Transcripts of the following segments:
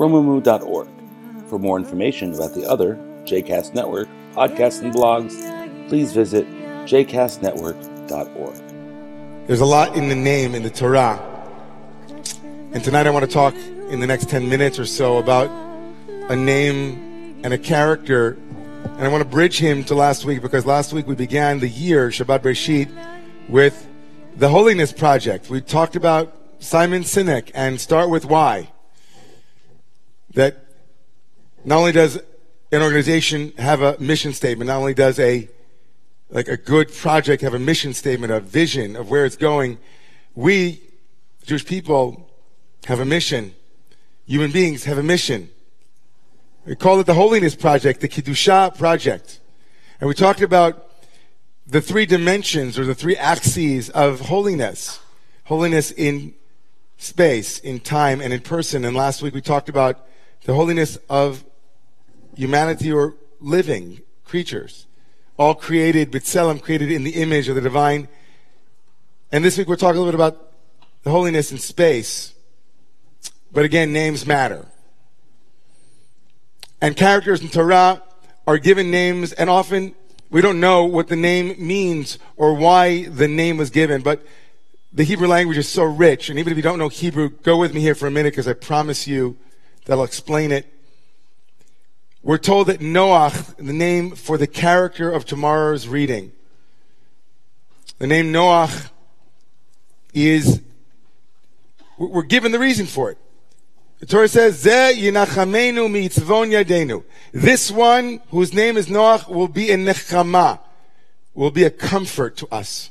romemu.org. For more information about the other JCast Network podcasts and blogs, please visit jcastnetwork.org. There's a lot in the name in the Torah. And tonight I want to talk in the next 10 minutes or so about a name and a character. And I want to bridge him to last week because last week we began the year, Shabbat Bereshit, with the Holiness Project. We talked about Simon Sinek and start with why. That not only does an organization have a mission statement, not only does a like a good project have a mission statement, a vision of where it's going, we, Jewish people, have a mission. Human beings have a mission. We call it the Holiness Project, the Kiddusha Project. And we talked about the three dimensions or the three axes of holiness. Holiness in space, in time, and in person. And last week we talked about the holiness of humanity or living creatures. All created, B'Tselem, created in the image of the divine. And this week we're talking a little bit about the holiness in space. But again, names matter. And characters in Torah are given names, and often we don't know what the name means or why the name was given. But the Hebrew language is so rich, and even if you don't know Hebrew, go with me here for a minute because I promise you that I'll explain it. We're told that Noach, the name for the character of tomorrow's reading, the name Noach is, we're given the reason for it. The Torah says, This one, whose name is Noach, will be a nechama, will be a comfort to us.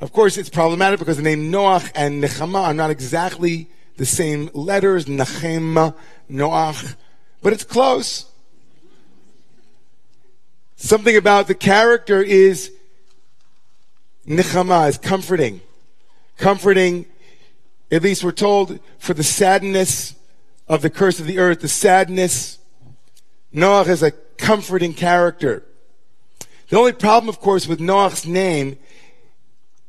Of course, it's problematic because the name Noach and nechama are not exactly the same letters, Nachem, Noach, but it's close. Something about the character is Nechama, is comforting. Comforting at least we're told, for the sadness of the curse of the earth, the sadness. Noah is a comforting character. The only problem, of course, with Noach's name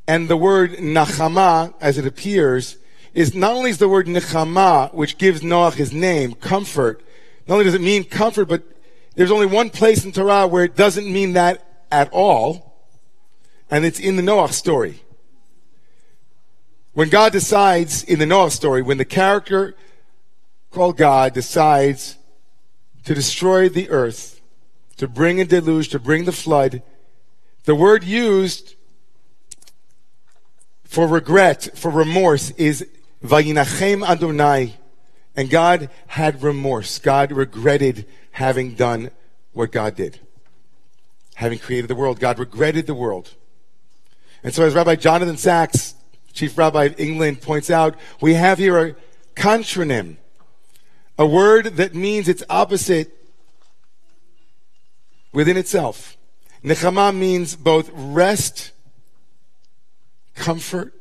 and the word Nachama, as it appears, is not only is the word Nechama, which gives Noach his name, comfort, not only does it mean comfort, but there's only one place in Torah where it doesn't mean that at all, and it's in the Noah story. When God decides in the Noah story, when the character called God decides to destroy the earth, to bring a deluge, to bring the flood, the word used for regret, for remorse is Vayinachem Adonai. And God had remorse. God regretted having done what God did. Having created the world, God regretted the world. And so as Rabbi Jonathan Sacks Chief Rabbi of England points out, we have here a contronym, a word that means its opposite within itself. Nechama means both rest, comfort,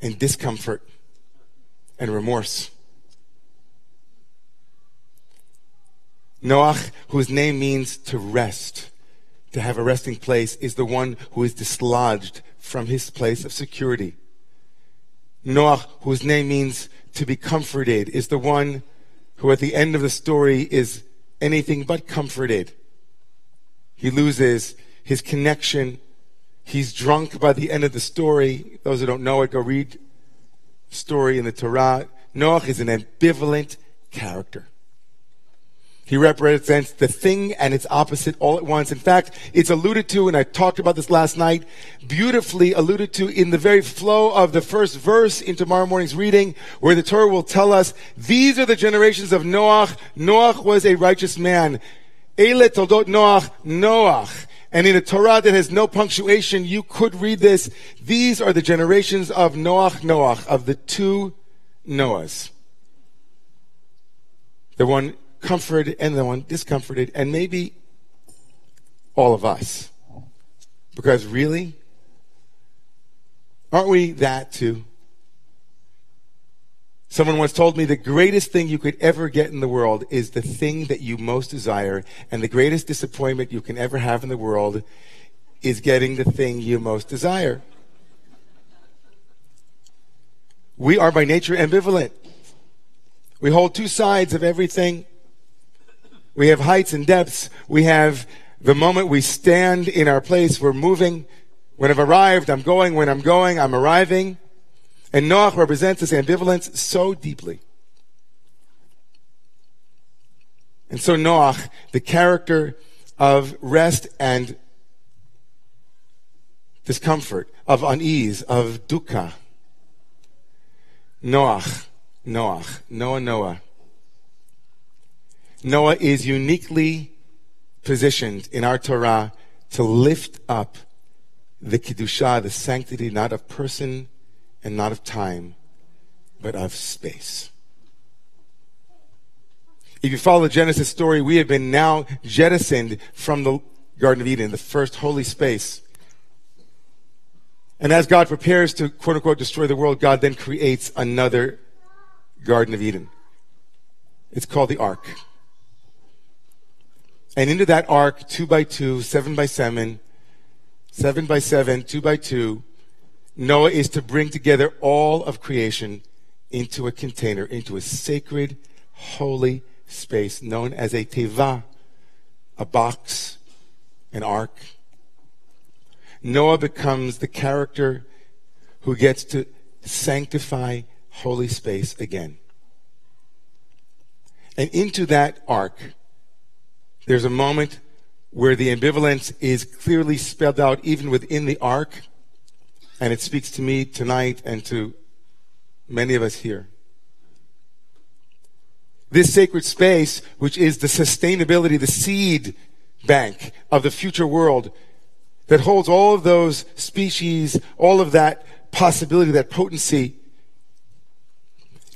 and discomfort, and remorse. Noach, whose name means to rest, to have a resting place, is the one who is dislodged from his place of security. Noah, whose name means to be comforted, is the one who at the end of the story is anything but comforted. He loses his connection. He's drunk by the end of the story. Those who don't know it, go read story in the Torah. Noah is an ambivalent character. He represents the thing and its opposite all at once. In fact, it's alluded to, and I talked about this last night, beautifully alluded to in the very flow of the first verse in tomorrow morning's reading, where the Torah will tell us, these are the generations of Noach. Noach was a righteous man. Ele toldot Noach, Noach. And in a Torah that has no punctuation, you could read this. These are the generations of Noach, Noach, of the two Noahs. the one comforted and the one discomforted, and maybe all of us. Because really, aren't we that too? Someone once told me the greatest thing you could ever get in the world is the thing that you most desire, and the greatest disappointment you can ever have in the world is getting the thing you most desire. We are by nature ambivalent. We hold two sides of everything. We have heights and depths. We have the moment we stand in our place, we're moving. When I've arrived, I'm going. When I'm going, I'm arriving. And Noach represents this ambivalence so deeply. And so Noach, the character of rest and discomfort, of unease, of dukkha. Noach, Noach, Noah, Noah. Noah is uniquely positioned in our Torah to lift up the Kiddushah, the sanctity not of person and not of time, but of space. If you follow the Genesis story, we have been now jettisoned from the Garden of Eden, the first holy space. And as God prepares to quote unquote destroy the world, God then creates another Garden of Eden. It's called the Ark. And into that ark, two by two, seven by seven, seven by seven, two by two, Noah is to bring together all of creation into a container, into a sacred, holy space known as a teva, a box, an ark. Noah becomes the character who gets to sanctify holy space again. And into that ark, there's a moment where the ambivalence is clearly spelled out even within the ark and it speaks to me tonight and to many of us here. This sacred space, which is the sustainability, the seed bank of the future world that holds all of those species, all of that possibility, that potency,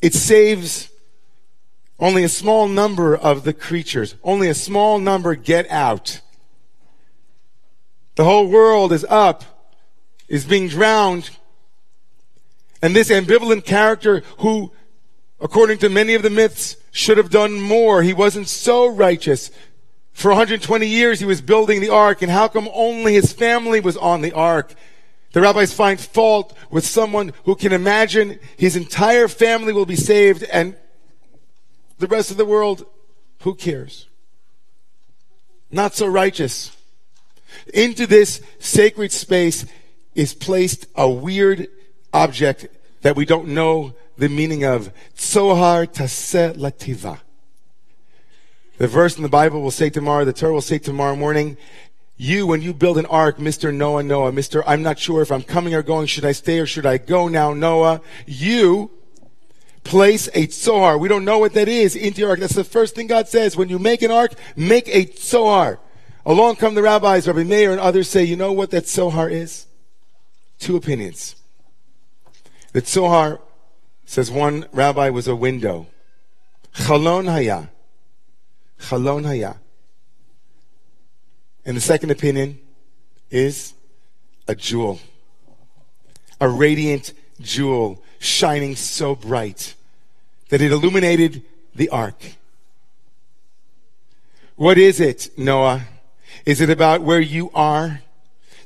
it saves only a small number of the creatures. Only a small number get out. The whole world is up is being drowned. And this ambivalent character who, according to many of the myths, should have done more. He wasn't so righteous. For 120 years he was building the ark, and how come only his family was on the ark? The rabbis find fault with someone who can imagine his entire family will be saved and the rest of the world, who cares? Not so righteous. Into this sacred space, is placed a weird object that we don't know the meaning of. Tzohar taseh lativa. The verse in the Bible will say tomorrow, the Torah will say tomorrow morning, you, when you build an ark, Mr. Noah, Noah, Mr. I'm not sure if I'm coming or going, should I stay or should I go now, Noah? You place a tzohar. We don't know what that is into your ark. That's the first thing God says. When you make an ark, make a tzohar. Along come the rabbis, Rabbi Meir and others say, you know what that tzohar is? Two opinions. The Tzohar says one rabbi was a window. Chalon haya. Chalon haya. And the second opinion is a jewel. A radiant jewel shining so bright that it illuminated the ark. What is it, Noah? Is it about where you are?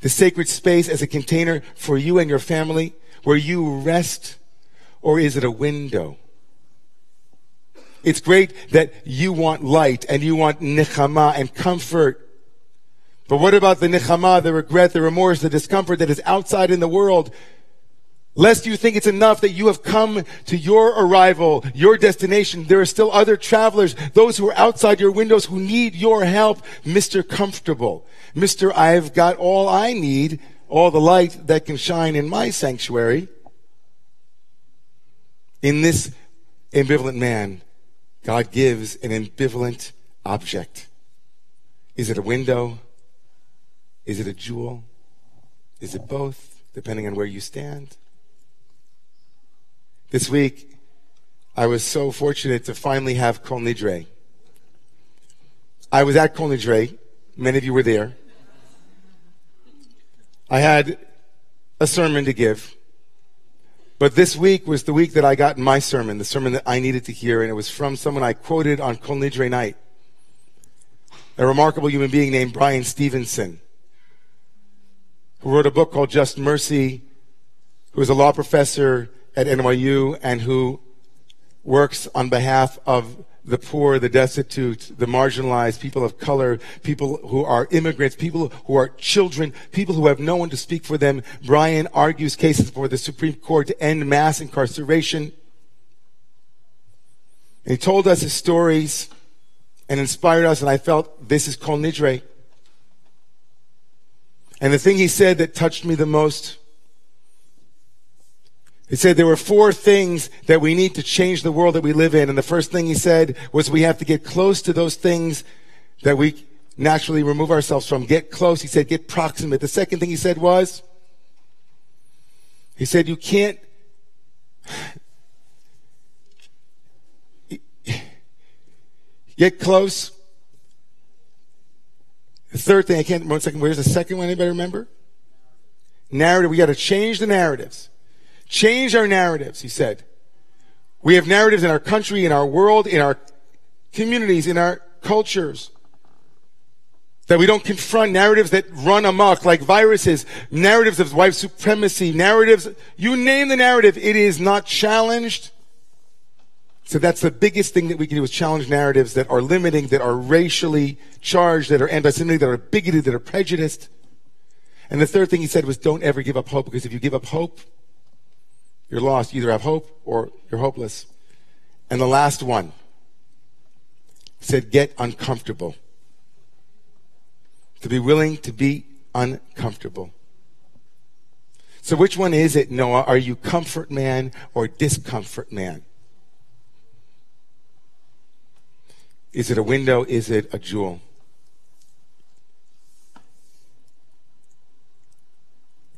The sacred space as a container for you and your family where you rest? Or is it a window? It's great that you want light and you want nechama and comfort. But what about the nechama, the regret, the remorse, the discomfort that is outside in the world? Lest you think it's enough that you have come to your arrival, your destination. There are still other travelers, those who are outside your windows who need your help, Mr. Comfortable. Mr. I've got all I need, all the light that can shine in my sanctuary. In this ambivalent man, God gives an ambivalent object. Is it a window? Is it a jewel? Is it both, depending on where you stand? This week, I was so fortunate to finally have Kol Nidre. I was at Kol Nidre. Many of you were there. I had a sermon to give. But this week was the week that I got my sermon, the sermon that I needed to hear, and it was from someone I quoted on Kol Nidre night. A remarkable human being named Bryan Stevenson, who wrote a book called Just Mercy, who is a law professor at NYU and who works on behalf of the poor, the destitute, the marginalized, people of color, people who are immigrants, people who are children, people who have no one to speak for them. Brian argues cases before the Supreme Court to end mass incarceration. And he told us his stories and inspired us, and I felt this is Kol Nidre. And the thing he said that touched me the most he said there were four things that we need to change the world that we live in. And the first thing he said was we have to get close to those things that we naturally remove ourselves from. Get close. He said get proximate. The second thing he said was, he said you can't, get close. The third thing, I can't one second. Where's the second one? Anybody remember? Narrative. We got to change the narratives. Change our narratives, he said. We have narratives in our country, in our world, in our communities, in our cultures that we don't confront narratives that run amok like viruses, narratives of white supremacy, narratives, you name the narrative, it is not challenged. So that's the biggest thing that we can do is challenge narratives that are limiting, that are racially charged, that are anti-Semitic, that are bigoted, that are prejudiced. And the third thing he said was don't ever give up hope because if you give up hope, you're lost. You either have hope or you're hopeless. And the last one said, get uncomfortable. To be willing to be uncomfortable. So which one is it, Noah? Are you comfort man or discomfort man? Is it a window? Is it a jewel?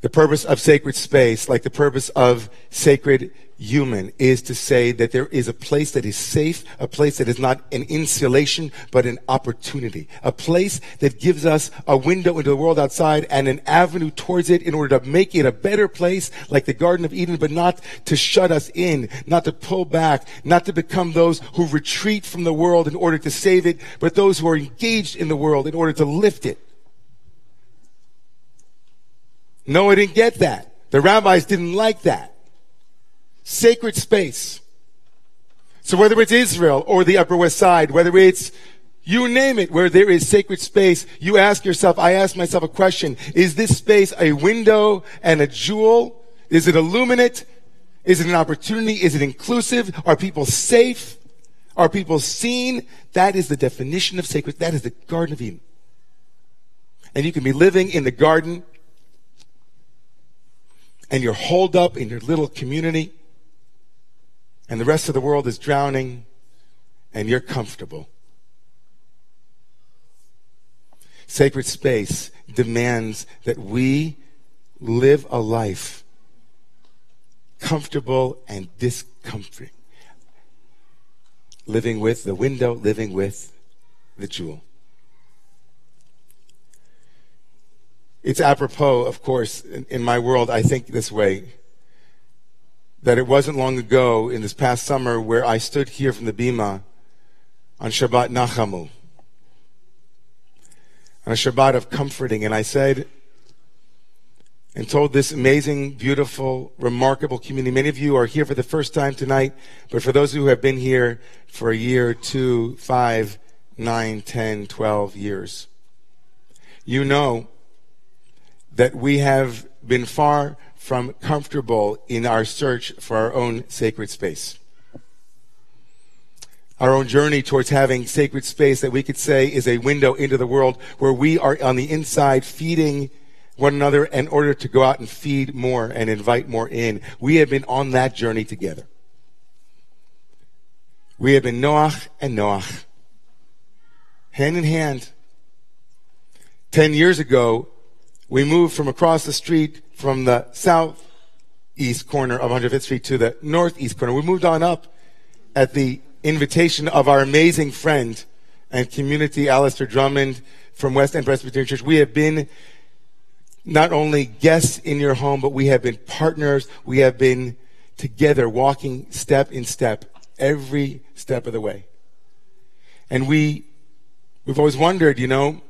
The purpose of sacred space, like the purpose of sacred human, is to say that there is a place that is safe, a place that is not an insulation, but an opportunity. A place that gives us a window into the world outside and an avenue towards it in order to make it a better place, like the Garden of Eden, but not to shut us in, not to pull back, not to become those who retreat from the world in order to save it, but those who are engaged in the world in order to lift it. No, I didn't get that. The rabbis didn't like that. Sacred space. So whether it's Israel or the Upper West Side, whether it's you name it, where there is sacred space, you ask yourself, I ask myself a question. Is this space a window and a jewel? Is it illuminate? Is it an opportunity? Is it inclusive? Are people safe? Are people seen? That is the definition of sacred. That is the Garden of Eden. And you can be living in the garden and you're holed up in your little community and the rest of the world is drowning and you're comfortable. Sacred space demands that we live a life comfortable and discomforting. Living with the window, living with the jewel. It's apropos, of course, in, in, my world, I think this way, that it wasn't long ago in this past summer where I stood here from the Bima on Shabbat Nachamu, on a Shabbat of comforting, and I said, and told this amazing, beautiful, remarkable community. Many of you are here for the first time tonight, but for those who have been here for a year, two, five, nine, ten, twelve years, you know that we have been far from comfortable in our search for our own sacred space. Our own journey towards having sacred space that we could say is a window into the world where we are on the inside feeding one another in order to go out and feed more and invite more in. We have been on that journey together. We have been Noach and Noach, hand in hand. Ten years ago, we moved from across the street from the southeast corner of 105th Street to the northeast corner. We moved on up at the invitation of our amazing friend and community, Alistair Drummond from West End Presbyterian Church. We have been not only guests in your home, but we have been partners. We have been together walking step in step every step of the way. And we, we've always wondered, you know,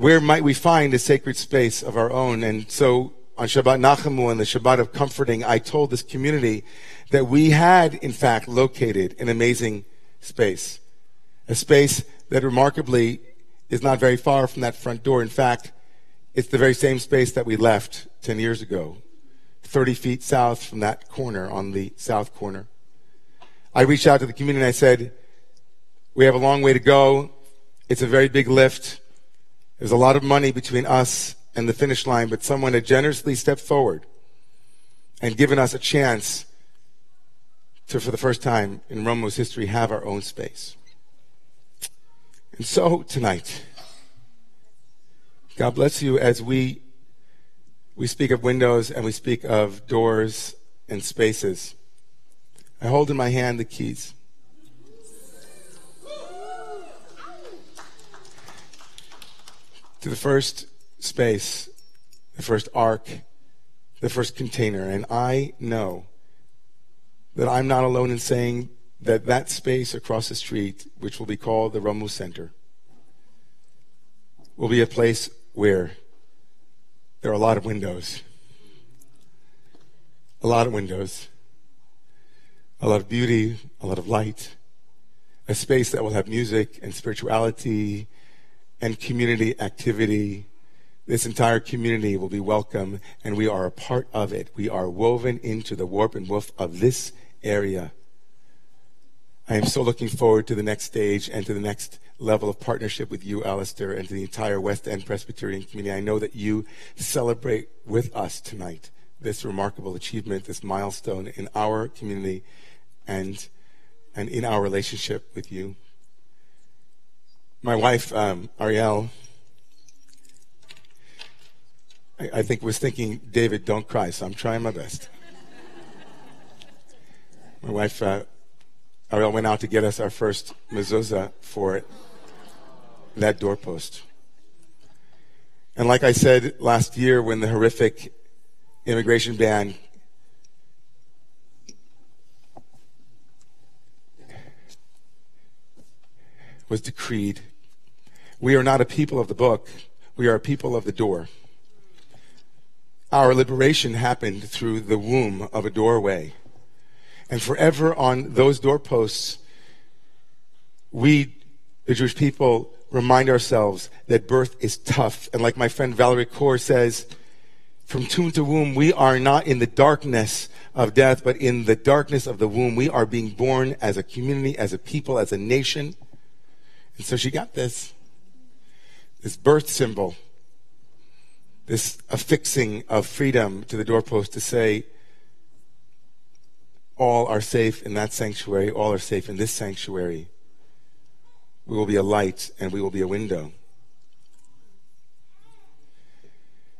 where might we find a sacred space of our own? And so on Shabbat Nachamu and the Shabbat of Comforting, I told this community that we had, in fact, located an amazing space. A space that remarkably is not very far from that front door. In fact, it's the very same space that we left 10 years ago, 30 feet south from that corner on the south corner. I reached out to the community and I said, we have a long way to go. It's a very big lift. There's a lot of money between us and the finish line, but someone had generously stepped forward and given us a chance to, for the first time in Romemu's history, have our own space. And so tonight, God bless you as we we speak of windows and we speak of doors and spaces. I hold in my hand the keys. To the first space, the first ark, the first container. And I know that I'm not alone in saying that that space across the street, which will be called the Romemu Center, will be a place where there are a lot of windows. A lot of windows a lot of beauty, a lot of light, a space that will have music and spirituality and community activity. This entire community will be welcome, and we are a part of it. We are woven into the warp and woof of this area. I am so looking forward to the next stage and to the next level of partnership with you, Alistair, and to the entire West End Presbyterian community. I know that you celebrate with us tonight this remarkable achievement, this milestone in our community and and in our relationship with you. My wife, um, Ariel, I, I think was thinking, David, don't cry. So I'm trying my best. My wife, uh, Ariel, went out to get us our first mezuzah for that doorpost. And like I said last year, when the horrific immigration ban was decreed. We are not a people of the book, we are a people of the door. Our liberation happened through the womb of a doorway. And forever on those doorposts, we, the Jewish people, remind ourselves that birth is tough. And like my friend Valerie Kaur says, from tomb to womb, we are not in the darkness of death, but in the darkness of the womb. We are being born as a community, as a people, as a nation. And so she got this, this birth symbol, this affixing of freedom to the doorpost to say, all are safe in that sanctuary, all are safe in this sanctuary. We will be a light and we will be a window.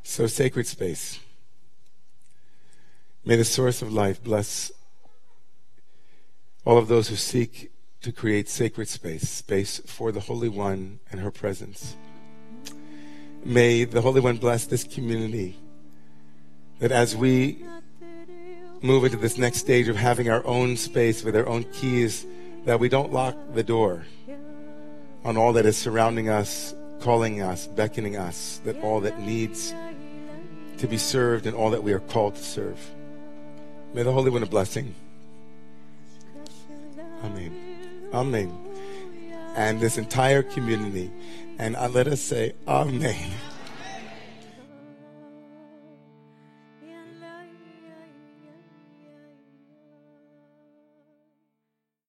So, sacred space. May the source of life bless all of those who seek to create sacred space, space for the Holy One and her presence. May the Holy One bless this community that as we move into this next stage of having our own space with our own keys, that we don't lock the door on all that is surrounding us, calling us, beckoning us, that all that needs to be served and all that we are called to serve. May the Holy One a blessing. Amen. Amen. And this entire community. And uh, let us say, Amen.